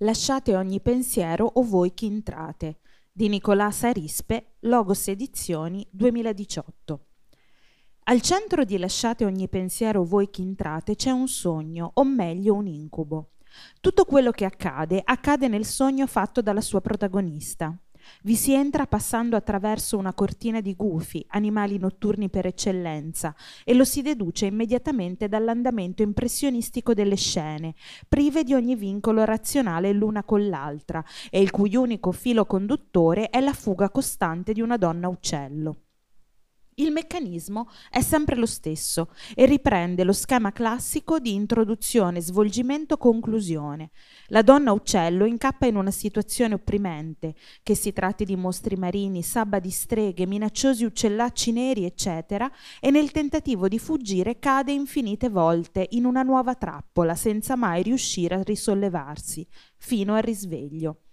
Lasciate ogni pensiero o voi chi entrate di Nicolà Sarispe, Logos Edizioni 2018. Al centro di Lasciate ogni pensiero voi chi entrate c'è un sogno, o meglio un incubo. Tutto quello che accade accade nel sogno fatto dalla sua protagonista. Vi si entra passando attraverso una cortina di gufi, animali notturni per eccellenza, e lo si deduce immediatamente dall'andamento impressionistico delle scene, prive di ogni vincolo razionale l'una con l'altra, e il cui unico filo conduttore è la fuga costante di una donna uccello. Il meccanismo è sempre lo stesso e riprende lo schema classico di introduzione, svolgimento, conclusione. La donna uccello incappa in una situazione opprimente, che si tratti di mostri marini, sabba di streghe, minacciosi uccellacci neri, eccetera, e nel tentativo di fuggire cade infinite volte in una nuova trappola senza mai riuscire a risollevarsi, fino al risveglio.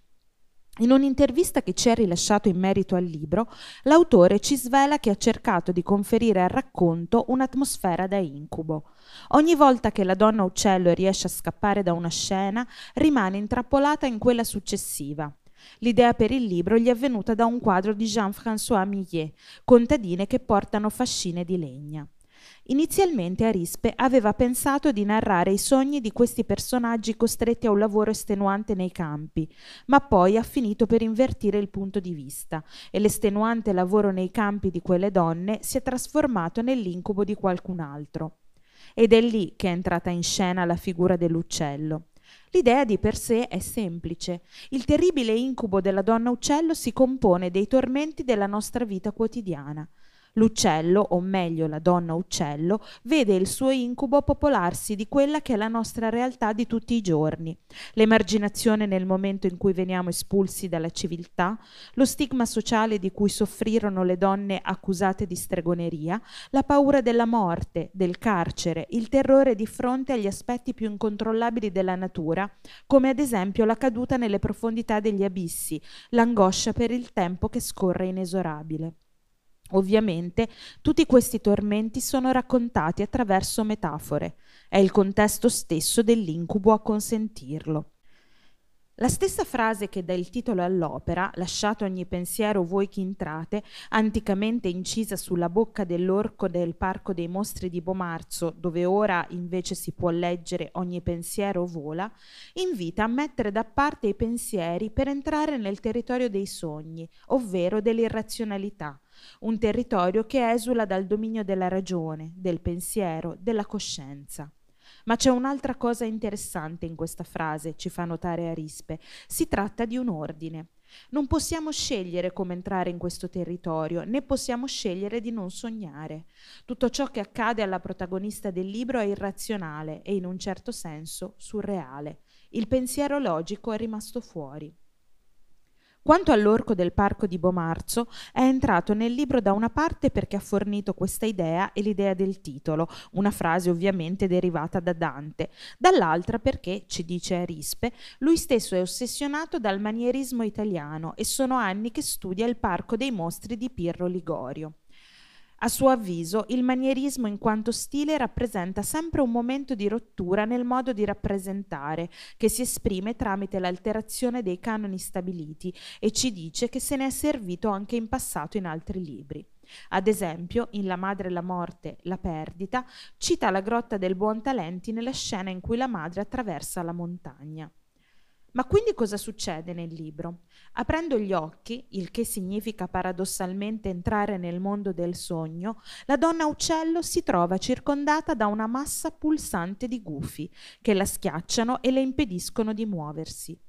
In un'intervista che ci ha rilasciato in merito al libro, l'autore ci svela che ha cercato di conferire al racconto un'atmosfera da incubo. Ogni volta che la donna uccello riesce a scappare da una scena, rimane intrappolata in quella successiva. L'idea per il libro gli è venuta da un quadro di Jean-François Millet, contadine che portano fascine di legna. Inizialmente Arispe aveva pensato di narrare i sogni di questi personaggi costretti a un lavoro estenuante nei campi, ma poi ha finito per invertire il punto di vista e l'estenuante lavoro nei campi di quelle donne si è trasformato nell'incubo di qualcun altro. Ed è lì che è entrata in scena la figura dell'uccello. L'idea di per sé è semplice. Il terribile incubo della donna uccello si compone dei tormenti della nostra vita quotidiana. L'uccello, o meglio la donna uccello, vede il suo incubo popolarsi di quella che è la nostra realtà di tutti i giorni. L'emarginazione nel momento in cui veniamo espulsi dalla civiltà, lo stigma sociale di cui soffrirono le donne accusate di stregoneria, la paura della morte, del carcere, il terrore di fronte agli aspetti più incontrollabili della natura, come ad esempio la caduta nelle profondità degli abissi, l'angoscia per il tempo che scorre inesorabile. Ovviamente tutti questi tormenti sono raccontati attraverso metafore, è il contesto stesso dell'incubo a consentirlo. La stessa frase che dà il titolo all'opera, lasciato ogni pensiero voi chi entrate, anticamente incisa sulla bocca dell'orco del Parco dei Mostri di Bomarzo, dove ora invece si può leggere ogni pensiero vola, invita a mettere da parte i pensieri per entrare nel territorio dei sogni, ovvero dell'irrazionalità, un territorio che esula dal dominio della ragione, del pensiero, della coscienza. Ma c'è un'altra cosa interessante in questa frase, ci fa notare Arispe. Si tratta di un ordine. Non possiamo scegliere come entrare in questo territorio, né possiamo scegliere di non sognare. Tutto ciò che accade alla protagonista del libro è irrazionale e in un certo senso surreale. Il pensiero logico è rimasto fuori. Quanto all'orco del parco di Bomarzo, è entrato nel libro da una parte perché ha fornito questa idea e l'idea del titolo, una frase ovviamente derivata da Dante, dall'altra perché, ci dice Arispe, lui stesso è ossessionato dal manierismo italiano e sono anni che studia il parco dei mostri di Pirro Ligorio. A suo avviso, il manierismo in quanto stile rappresenta sempre un momento di rottura nel modo di rappresentare, che si esprime tramite l'alterazione dei canoni stabiliti e ci dice che se ne è servito anche in passato in altri libri. Ad esempio, in La madre la morte, la perdita, cita la grotta del Buontalenti nella scena in cui la madre attraversa la montagna. Ma quindi cosa succede nel libro? Aprendo gli occhi, il che significa paradossalmente entrare nel mondo del sogno, la donna uccello si trova circondata da una massa pulsante di gufi che la schiacciano e le impediscono di muoversi.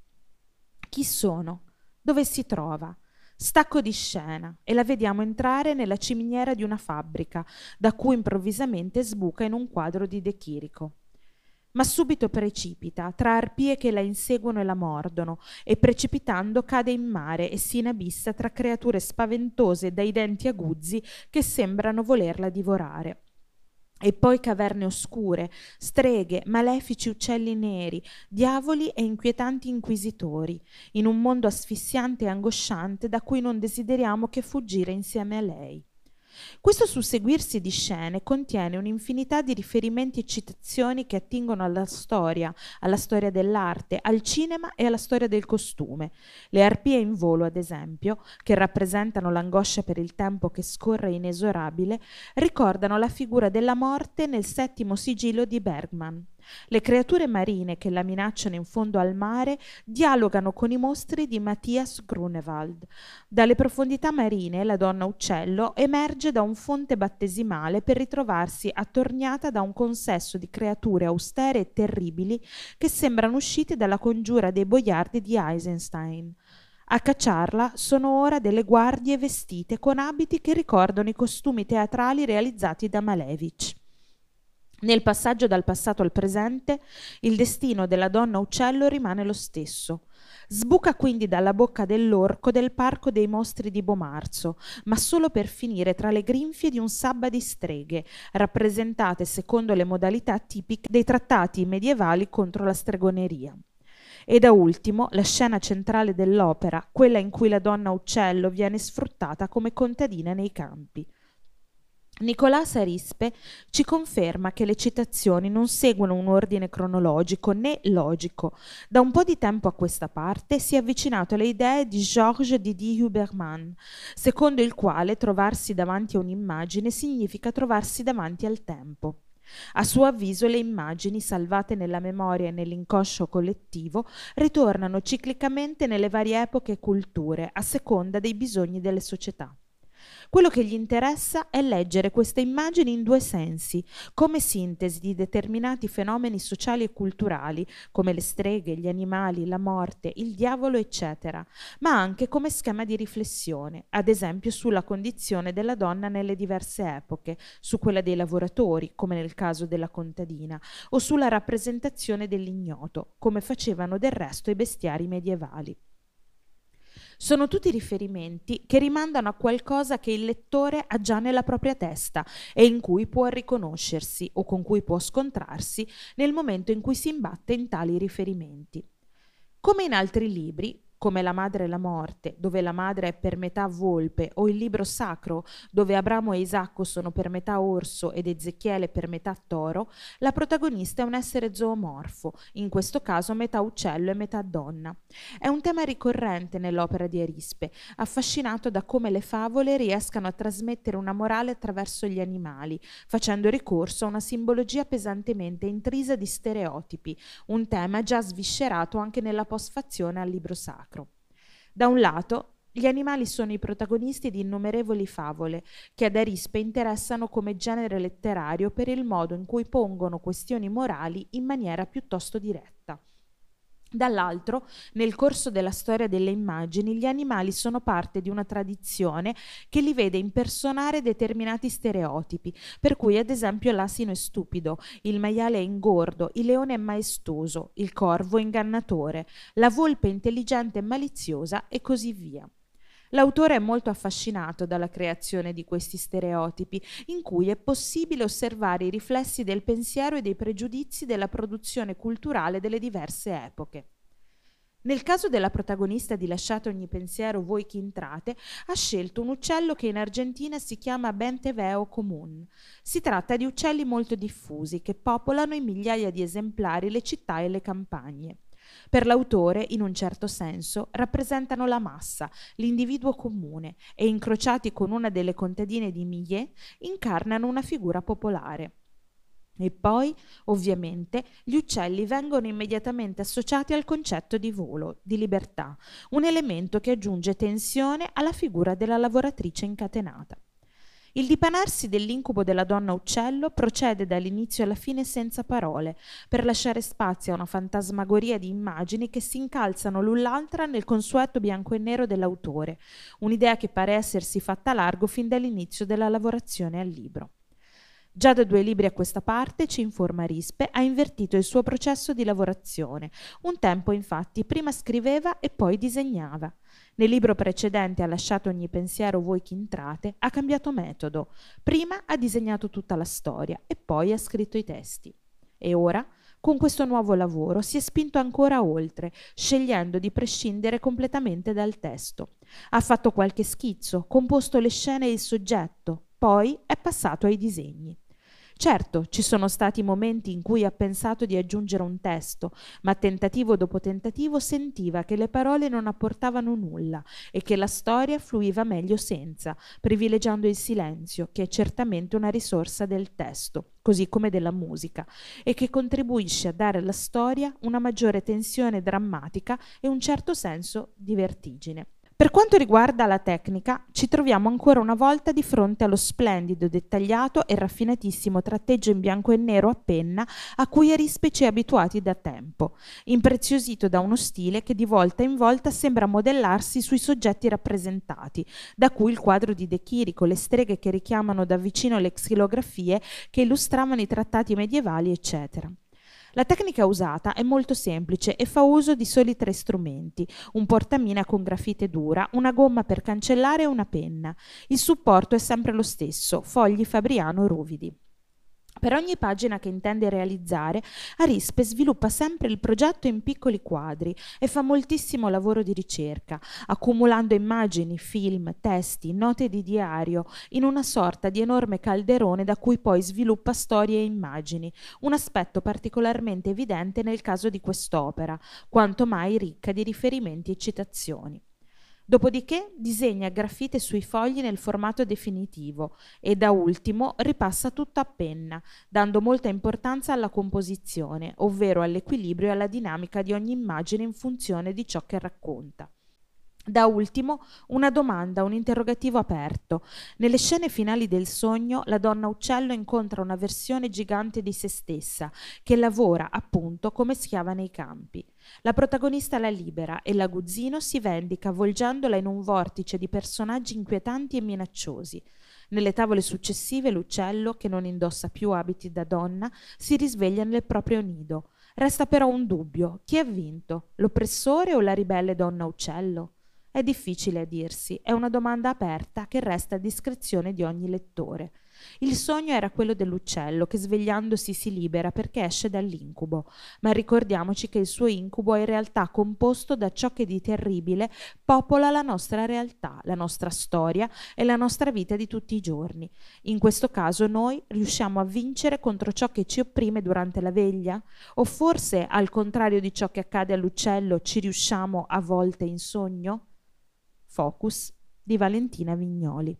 Chi sono? Dove si trova? Stacco di scena e la vediamo entrare nella ciminiera di una fabbrica, da cui improvvisamente sbuca in un quadro di De Chirico ma subito precipita tra arpie che la inseguono e la mordono e precipitando cade in mare e si inabissa tra creature spaventose dai denti aguzzi che sembrano volerla divorare. E poi caverne oscure, streghe, malefici uccelli neri, diavoli e inquietanti inquisitori, in un mondo asfissiante e angosciante da cui non desideriamo che fuggire insieme a lei. Questo susseguirsi di scene contiene un'infinità di riferimenti e citazioni che attingono alla storia, alla storia dell'arte, al cinema e alla storia del costume. Le arpie in volo, ad esempio, che rappresentano l'angoscia per il tempo che scorre inesorabile, ricordano la figura della morte nel settimo sigillo di Bergman. Le creature marine che la minacciano in fondo al mare dialogano con i mostri di Matthias Grunewald. Dalle profondità marine la donna uccello emerge da un fonte battesimale per ritrovarsi attorniata da un consesso di creature austere e terribili che sembrano uscite dalla congiura dei boiardi di Eisenstein. A cacciarla sono ora delle guardie vestite con abiti che ricordano i costumi teatrali realizzati da Malevich. Nel passaggio dal passato al presente, il destino della donna uccello rimane lo stesso. Sbuca quindi dalla bocca dell'orco del parco dei mostri di Bomarzo, ma solo per finire tra le grinfie di un sabba di streghe, rappresentate secondo le modalità tipiche dei trattati medievali contro la stregoneria. E da ultimo la scena centrale dell'opera, quella in cui la donna uccello viene sfruttata come contadina nei campi. Nicolás Arispe ci conferma che le citazioni non seguono un ordine cronologico né logico. Da un po' di tempo a questa parte si è avvicinato alle idee di Georges Didier Huberman, secondo il quale trovarsi davanti a un'immagine significa trovarsi davanti al tempo. A suo avviso le immagini salvate nella memoria e nell'inconscio collettivo ritornano ciclicamente nelle varie epoche e culture, a seconda dei bisogni delle società. Quello che gli interessa è leggere queste immagini in due sensi, come sintesi di determinati fenomeni sociali e culturali, come le streghe, gli animali, la morte, il diavolo, eccetera, ma anche come schema di riflessione, ad esempio sulla condizione della donna nelle diverse epoche, su quella dei lavoratori, come nel caso della contadina, o sulla rappresentazione dell'ignoto, come facevano del resto i bestiari medievali. Sono tutti riferimenti che rimandano a qualcosa che il lettore ha già nella propria testa e in cui può riconoscersi o con cui può scontrarsi nel momento in cui si imbatte in tali riferimenti. Come in altri libri, come La madre e la morte, dove la madre è per metà volpe, o il libro sacro, dove Abramo e Isacco sono per metà orso ed Ezechiele per metà toro, la protagonista è un essere zoomorfo, in questo caso metà uccello e metà donna. È un tema ricorrente nell'opera di Arispe, affascinato da come le favole riescano a trasmettere una morale attraverso gli animali, facendo ricorso a una simbologia pesantemente intrisa di stereotipi, un tema già sviscerato anche nella postfazione al libro sacro. Da un lato, gli animali sono i protagonisti di innumerevoli favole che ad Arispe interessano come genere letterario per il modo in cui pongono questioni morali in maniera piuttosto diretta. Dall'altro, nel corso della storia delle immagini, gli animali sono parte di una tradizione che li vede impersonare determinati stereotipi, per cui ad esempio l'asino è stupido, il maiale è ingordo, il leone è maestoso, il corvo è ingannatore, la volpe intelligente e maliziosa e così via. L'autore è molto affascinato dalla creazione di questi stereotipi, in cui è possibile osservare i riflessi del pensiero e dei pregiudizi della produzione culturale delle diverse epoche. Nel caso della protagonista di Lasciate ogni pensiero voi chi intrate, ha scelto un uccello che in Argentina si chiama Benteveo común. Si tratta di uccelli molto diffusi che popolano in migliaia di esemplari le città e le campagne. Per l'autore, in un certo senso, rappresentano la massa, l'individuo comune e, incrociati con una delle contadine di Millet, incarnano una figura popolare. E poi, ovviamente, gli uccelli vengono immediatamente associati al concetto di volo, di libertà, un elemento che aggiunge tensione alla figura della lavoratrice incatenata. Il dipanarsi dell'incubo della donna uccello procede dall'inizio alla fine senza parole, per lasciare spazio a una fantasmagoria di immagini che si incalzano l'un l'altra nel consueto bianco e nero dell'autore, un'idea che pare essersi fatta largo fin dall'inizio della lavorazione al libro. Già da due libri a questa parte, ci informa Rispe, ha invertito il suo processo di lavorazione. Un tempo, infatti, prima scriveva e poi disegnava. Nel libro precedente ha lasciato ogni pensiero voi chi intrate, ha cambiato metodo. Prima ha disegnato tutta la storia e poi ha scritto i testi. E ora, con questo nuovo lavoro, si è spinto ancora oltre, scegliendo di prescindere completamente dal testo. Ha fatto qualche schizzo, composto le scene e il soggetto, poi è passato ai disegni. Certo, ci sono stati momenti in cui ha pensato di aggiungere un testo, ma tentativo dopo tentativo sentiva che le parole non apportavano nulla e che la storia fluiva meglio senza, privilegiando il silenzio, che è certamente una risorsa del testo, così come della musica, e che contribuisce a dare alla storia una maggiore tensione drammatica e un certo senso di vertigine. Per quanto riguarda la tecnica, ci troviamo ancora una volta di fronte allo splendido, dettagliato e raffinatissimo tratteggio in bianco e nero a penna a cui Arispe ci è abituati da tempo, impreziosito da uno stile che di volta in volta sembra modellarsi sui soggetti rappresentati, da cui il quadro di De Chirico, le streghe che richiamano da vicino le xilografie che illustravano i trattati medievali, eccetera. La tecnica usata è molto semplice e fa uso di soli tre strumenti, un portamina con grafite dura, una gomma per cancellare e una penna. Il supporto è sempre lo stesso, fogli Fabriano ruvidi. Per ogni pagina che intende realizzare, Arispe sviluppa sempre il progetto in piccoli quadri e fa moltissimo lavoro di ricerca, accumulando immagini, film, testi, note di diario in una sorta di enorme calderone da cui poi sviluppa storie e immagini, un aspetto particolarmente evidente nel caso di quest'opera, quanto mai ricca di riferimenti e citazioni. Dopodiché disegna graffite sui fogli nel formato definitivo e da ultimo ripassa tutto a penna, dando molta importanza alla composizione, ovvero all'equilibrio e alla dinamica di ogni immagine in funzione di ciò che racconta. Da ultimo, una domanda, un interrogativo aperto. Nelle scene finali del sogno, la donna uccello incontra una versione gigante di se stessa, che lavora appunto come schiava nei campi. La protagonista la libera e l'aguzzino si vendica avvolgendola in un vortice di personaggi inquietanti e minacciosi. Nelle tavole successive l'uccello, che non indossa più abiti da donna, si risveglia nel proprio nido. Resta però un dubbio. Chi ha vinto? L'oppressore o la ribelle donna uccello? È difficile dirsi, è una domanda aperta che resta a discrezione di ogni lettore. Il sogno era quello dell'uccello che svegliandosi si libera perché esce dall'incubo, ma ricordiamoci che il suo incubo è in realtà composto da ciò che di terribile popola la nostra realtà, la nostra storia e la nostra vita di tutti i giorni. In questo caso noi riusciamo a vincere contro ciò che ci opprime durante la veglia? O forse, al contrario di ciò che accade all'uccello, ci riusciamo a volte in sogno? Focus di Valentina Vignoli.